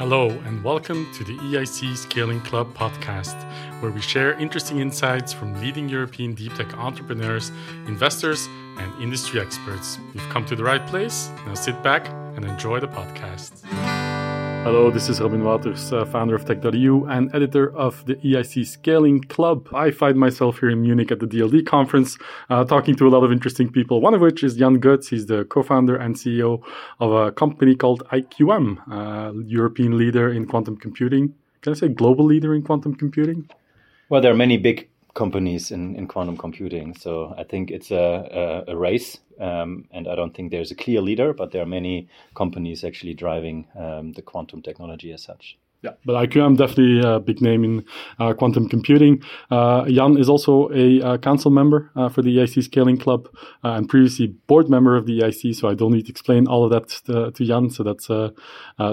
Hello, and welcome to the EIC Scaling Club podcast, where we share interesting insights from leading European deep tech entrepreneurs, investors, and industry experts. You've come to the right place. Now sit back and enjoy the podcast. Hello, this is Robin Wauters, uh, founder of Tech.eu and editor of the EIC Scaling Club. I find myself here in Munich at the DLD conference, uh, talking to a lot of interesting people, one of which is Jan Goetz. He's the co-founder and CEO of a company called IQM, uh, European leader in quantum computing. Can I say global leader in quantum computing? Well, there are many big companies in, in quantum computing. So I think it's a, a, a race, um, and I don't think there's a clear leader, but there are many companies actually driving um, the quantum technology as such. Yeah, but IQM definitely a big name in uh, quantum computing. Uh, Jan is also a uh, council member uh, for the EIC Scaling Club uh, and previously board member of the EIC. So I don't need to explain all of that to, to Jan. So that's uh,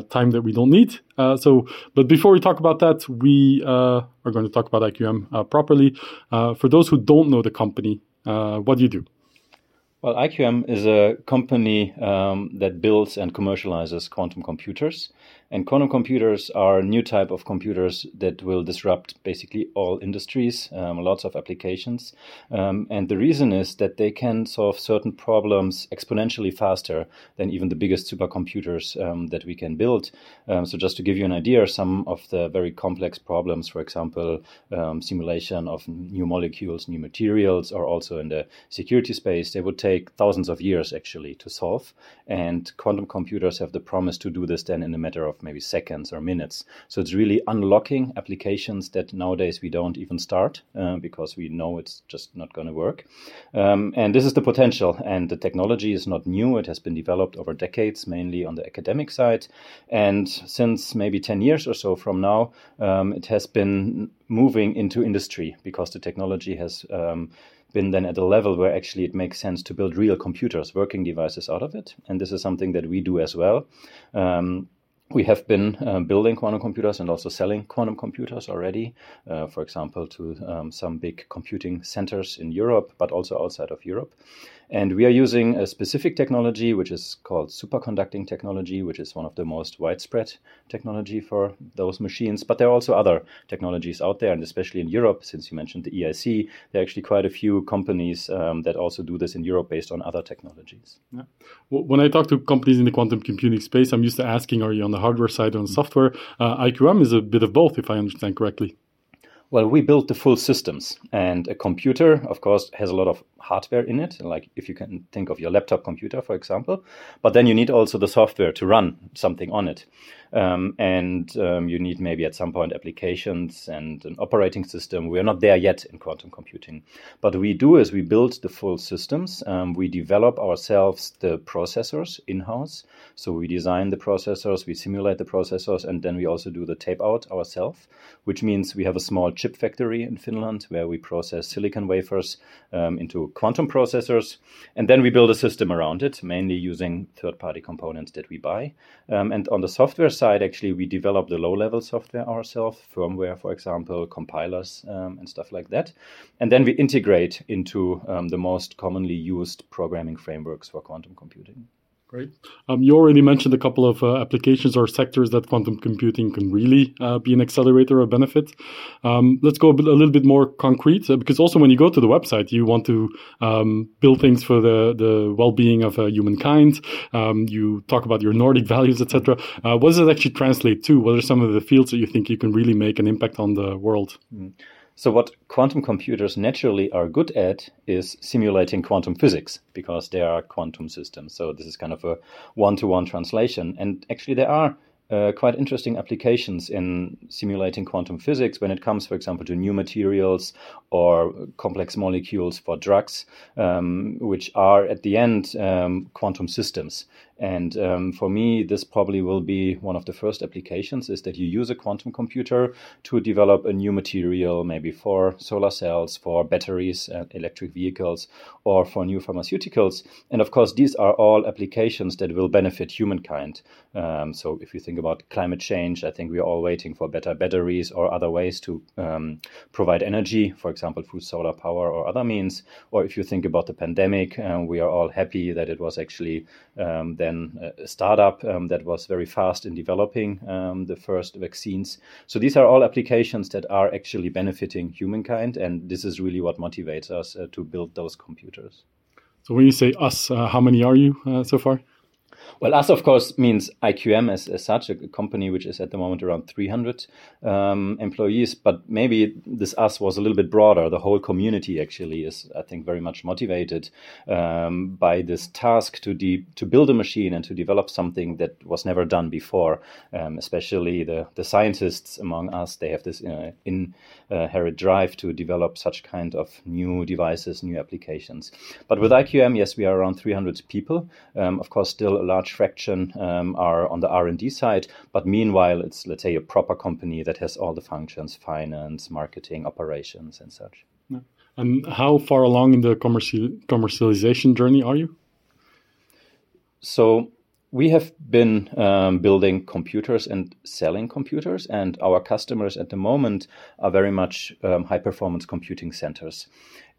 time that we don't need. so, but before we talk about that, we are going to talk about IQM properly. for those who don't know the company, what do you do? Well, IQM is a company um, that builds and commercializes quantum computers. And quantum computers are a new type of computers that will disrupt basically all industries, um, lots of applications. Um, and the reason is that they can solve certain problems exponentially faster than even the biggest supercomputers um, that we can build. Um, so, just to give you an idea, some of the very complex problems, for example, um, simulation of new molecules, new materials, or also in the security space, they would take thousands of years actually to solve. And quantum computers have the promise to do this then in a matter of maybe seconds or minutes. So it's really unlocking applications that nowadays we don't even start uh, because we know it's just not going to work. Um, and this is the potential. And the technology is not new, it has been developed over decades, mainly on the academic side. And since maybe 10 years or so from now, um, it has been moving into industry because the technology has. Um, been then at a level where actually it makes sense to build real computers, working devices out of it. And this is something that we do as well. Um, we have been uh, building quantum computers and also selling quantum computers already, uh, for example, to um, some big computing centers in Europe, but also outside of Europe. And we are using a specific technology, which is called superconducting technology, which is one of the most widespread technology for those machines. But there are also other technologies out there, and especially in Europe, since you mentioned the EIC, there are actually quite a few companies um, that also do this in Europe based on other technologies. Yeah. Well, when I talk to companies in the quantum computing space, I'm used to asking, are you on the hardware side or on software? Uh, IQM is a bit of both, if I understand correctly. Well, we built the full systems, and a computer, of course, has a lot of hardware in it, like if you can think of your laptop computer, for example. But then you need also the software to run something on it. Um, and um, you need maybe at some point applications and an operating system. We are not there yet in quantum computing. But we do is we build the full systems. Um, we develop ourselves the processors in house. So we design the processors, we simulate the processors, and then we also do the tape out ourselves, which means we have a small chip factory in Finland where we process silicon wafers um, into quantum processors. And then we build a system around it, mainly using third party components that we buy. Um, and on the software side, actually, we develop the low level software ourselves, firmware, for example, compilers, um, and stuff like that. And then we integrate into um, the most commonly used programming frameworks for quantum computing. Great. Um, you already mentioned a couple of uh, applications or sectors that quantum computing can really uh, be an accelerator or benefit. Um, let's go a, bit, a, little bit more concrete uh, because also when you go to the website, you want to um, build things for the, the well-being of uh, humankind. Um, you talk about your Nordic values, etc. Uh, what does it actually translate to? What are some of the fields that you think you can really make an impact on the world? Mm. So, what quantum computers naturally are good at is simulating quantum physics because they are quantum systems. So, this is kind of a one to one translation. And actually, there are uh, quite interesting applications in simulating quantum physics when it comes, for example, to new materials or complex molecules for drugs, um, which are at the end um, quantum systems. And um, for me, this probably will be one of the first applications is that you use a quantum computer to develop a new material, maybe for solar cells, for batteries, uh, electric vehicles, or for new pharmaceuticals. And of course, these are all applications that will benefit humankind. Um, so if you think about climate change, I think we are all waiting for better batteries or other ways to um, provide energy, for example, through solar power or other means. Or if you think about the pandemic, uh, we are all happy that it was actually um, that then a startup um, that was very fast in developing um, the first vaccines. So these are all applications that are actually benefiting humankind, and this is really what motivates us uh, to build those computers. So when you say us, uh, how many are you uh, so far? Well, us, of course, means IQM as, as such, a company which is at the moment around 300 um, employees. But maybe this us was a little bit broader. The whole community actually is, I think, very much motivated um, by this task to de- to build a machine and to develop something that was never done before. Um, especially the, the scientists among us, they have this uh, inherent drive to develop such kind of new devices, new applications. But with IQM, yes, we are around 300 people. Um, of course, still a large large fraction um, are on the R&D side, but meanwhile, it's let's say a proper company that has all the functions: finance, marketing, operations, and such. Yeah. And how far along in the commercial commercialization journey are you? So we have been um, building computers and selling computers, and our customers at the moment are very much um, high performance computing centers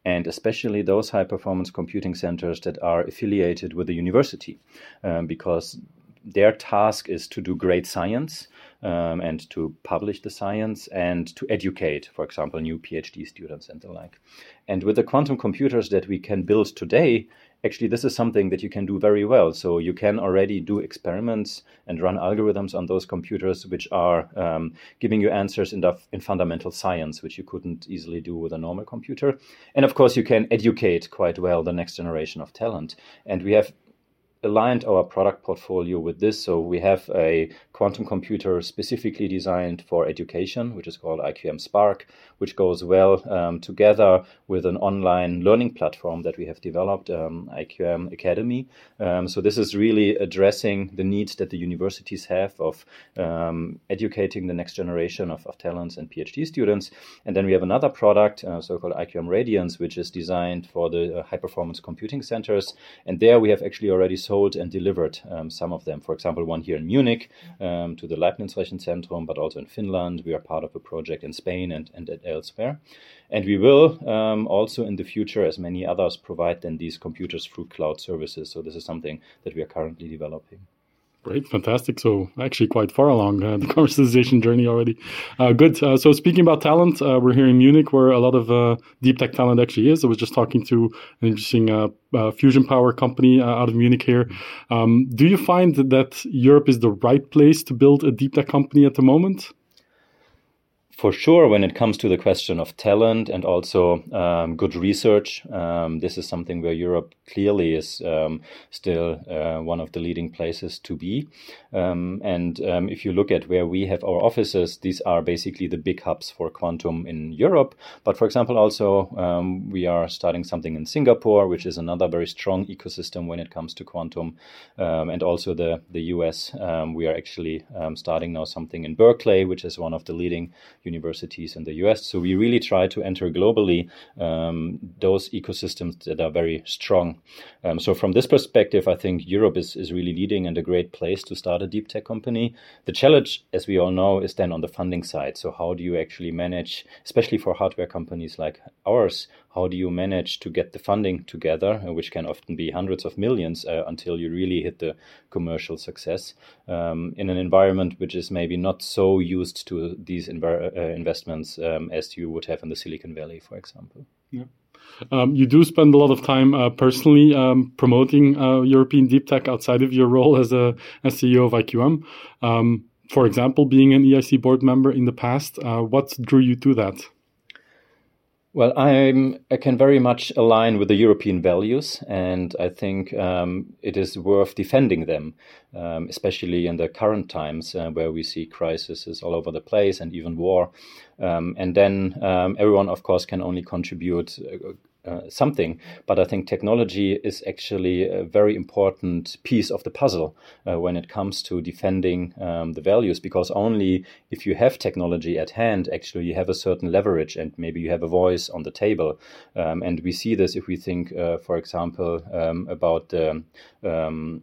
and especially those high performance computing centers that are affiliated with the university, um, because their task is to do great science um, and to publish the science and to educate, for example, new PhD students and the like. And with the quantum computers that we can build today, actually this is something that you can do very well. So you can already do experiments and run algorithms on those computers which are um, giving you answers in, the, in fundamental science, which you couldn't easily do with a normal computer. And of course, you can educate quite well the next generation of talent. And we have aligned our product portfolio with this. So we have a quantum computer specifically designed for education, which is called IQM Spark, which goes well um, together with an online learning platform that we have developed, um, IQM Academy. Um, so this is really addressing the needs that the universities have of um, educating the next generation of, of, talents and PhD students. And then we have another product, uh, so-called IQM Radiance, which is designed for the uh, high-performance computing centers. And there we have actually already sold and delivered um, some of them. For example, one here in Munich um, to the Leibniz Rechenzentrum, but also in Finland. We are part of a project in Spain and, and elsewhere. And we will um, also in the future, as many others, provide then these computers through cloud services. So this is something that we are currently developing. Great, fantastic. So actually quite far along uh, the commercialization journey already. Uh, good. Uh, so speaking about talent, uh, we're here in Munich where a lot of uh, deep tech talent actually is. I was just talking to an interesting uh, fusion power company out of Munich here. Um, do you find that Europe is the right place to build a deep tech company at the moment? For sure, when it comes to the question of talent and also um, good research, um, this is something where Europe clearly is um, still uh, one of the leading places to be. Um, and um, if you look at where we have our offices, these are basically the big hubs for quantum in Europe. But for example, also um, we are starting something in Singapore, which is another very strong ecosystem when it comes to quantum, and also the the US. we are actually starting now something in Berkeley, which is one of the leading universities in the US. So we really try to enter globally um, those ecosystems that are very strong. Um, so from this perspective, I think Europe is, is really leading and a great place to start a deep tech company. The challenge, as we all know, is then on the funding side. So how do you actually manage, especially for hardware companies like ours, how do you manage to get the funding together, uh, which can often be hundreds of millions uh, until you really hit the commercial success um, in an environment which is maybe not so used to these uh, investments um, as you would have in the Silicon Valley, for example. Yeah. Um, you do spend a lot of time uh, personally um, promoting uh, European deep tech outside of your role as a as CEO of IQM. Um, for example, being an EIC board member in the past, uh, what drew you to that? Well, I'm, I can very much align with the European values, and I think um, it is worth defending them, um, especially in the current times uh, where we see crises all over the place and even war. Um, and then um, everyone, of course, can only contribute uh, something. But I think technology is actually a very important piece of the puzzle uh, when it comes to defending um, the values, because only if you have technology at hand, actually, you have a certain leverage and maybe you have a voice on the table. Um, and we see this if we think, uh, for example, um, about the um,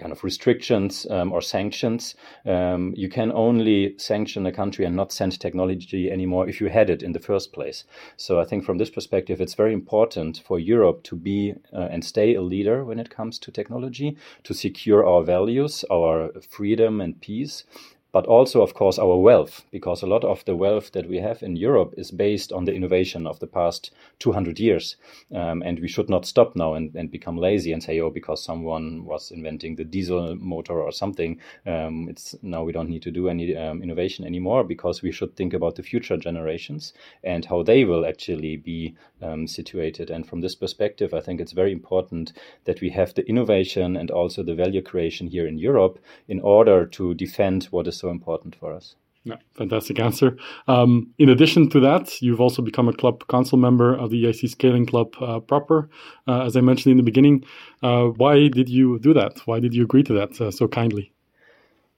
kind of restrictions um, or sanctions. Um, you can only sanction a country and not send technology anymore if you had it in the first place. So I think from this perspective, it's very important for Europe to be uh, and stay a leader when it comes to technology, to secure our values, our freedom and peace, but also, of course, our wealth, because a lot of the wealth that we have in Europe is based on the innovation of the past 200 years. Um, and we should not stop now and, and, become lazy and say, oh, because someone was inventing the diesel motor or something, um, it's now we don't need to do any um, innovation anymore because we should think about the future generations and how they will actually be um, situated. And from this perspective, I think it's very important that we have the innovation and also the value creation here in Europe in order to defend what is so important for us. Yeah, fantastic answer. Um, in addition to that, you've also become a club council member of the EIC Scaling Club uh, proper, uh, as I mentioned in the beginning. Uh, why did you do that? Why did you agree to that uh, so kindly?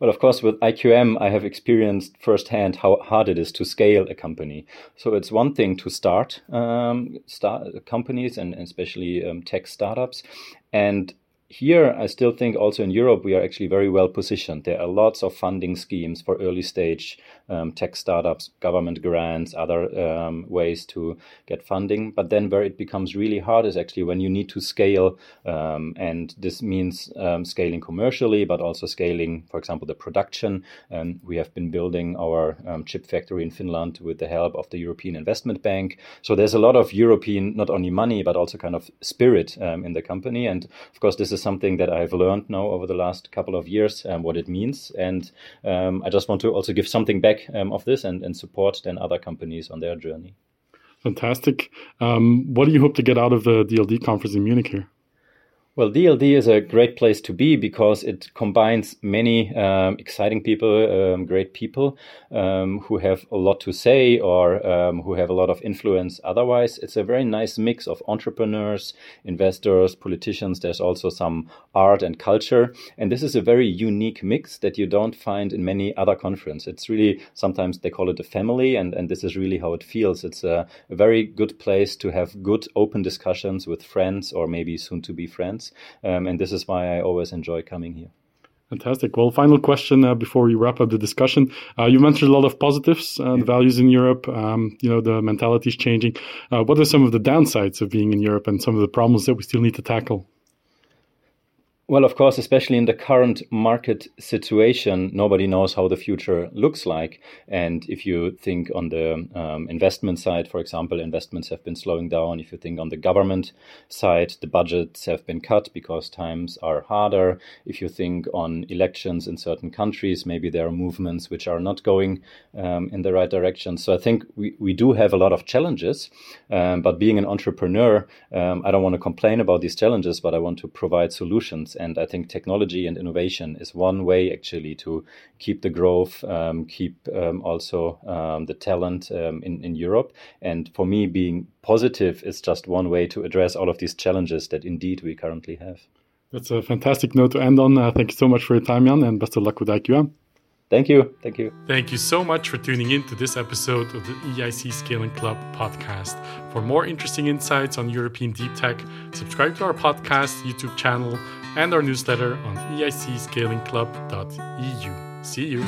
Well, of course, with IQM, I have experienced firsthand how hard it is to scale a company. So it's one thing to start, um, start companies and especially um, tech startups, and here, I still think also in Europe, we are actually very well positioned. There are lots of funding schemes for early stage um, tech startups, government grants, other um, ways to get funding. But then, where it becomes really hard is actually when you need to scale. Um, and this means um, scaling commercially, but also scaling, for example, the production. we have been building our um, chip factory in Finland with the help of the European Investment Bank. So there's a lot of European, not only money, but also kind of spirit um, in the company. And of course, this is something that I've learned now over the last couple of years um, what it means, and um, I just want to also give something back um, of this and, and support then other companies on their journey. Fantastic. Um, what do you hope to get out of the DLD conference in Munich here? Well, DLD is a great place to be because it combines many um, exciting people, um, great people um, who have a lot to say or um, who have a lot of influence otherwise. It's a very nice mix of entrepreneurs, investors, politicians. There's also some art and culture. And this is a very unique mix that you don't find in many other conferences. It's really, sometimes they call it a family, and, and this is really how it feels. It's a, a very good place to have good, open discussions with friends or maybe soon to be friends. Um, and this is why I always enjoy coming here. Fantastic. Well, final question uh, before we wrap up the discussion. Uh, you mentioned a lot of positives, uh, the values in Europe. Um, you know, the mentality is changing. Uh, what are some of the downsides of being in Europe and some of the problems that we still need to tackle? Well, of course, especially in the current market situation, nobody knows how the future looks like. And if you think on the um, investment side, for example, investments have been slowing down. If you think on the government side, the budgets have been cut because times are harder. If you think on elections in certain countries, maybe there are movements which are not going um, in the right direction. So I think we, we do have a lot of challenges. Um, but being an entrepreneur, um, I don't want to complain about these challenges, but I want to provide solutions and I think technology and innovation is one way actually to keep the growth, um, keep um, also um, the talent um, in, in Europe. And for me, being positive is just one way to address all of these challenges that indeed we currently have. That's a fantastic note to end on. Uh, thank you so much for your time, Jan, and best of luck with IQM. Thank you. Thank you. Thank you so much for tuning in to this episode of the EIC Scaling Club podcast. For more interesting insights on European deep tech, subscribe to our podcast YouTube channel and our newsletter on eicscalingclub.eu. See you.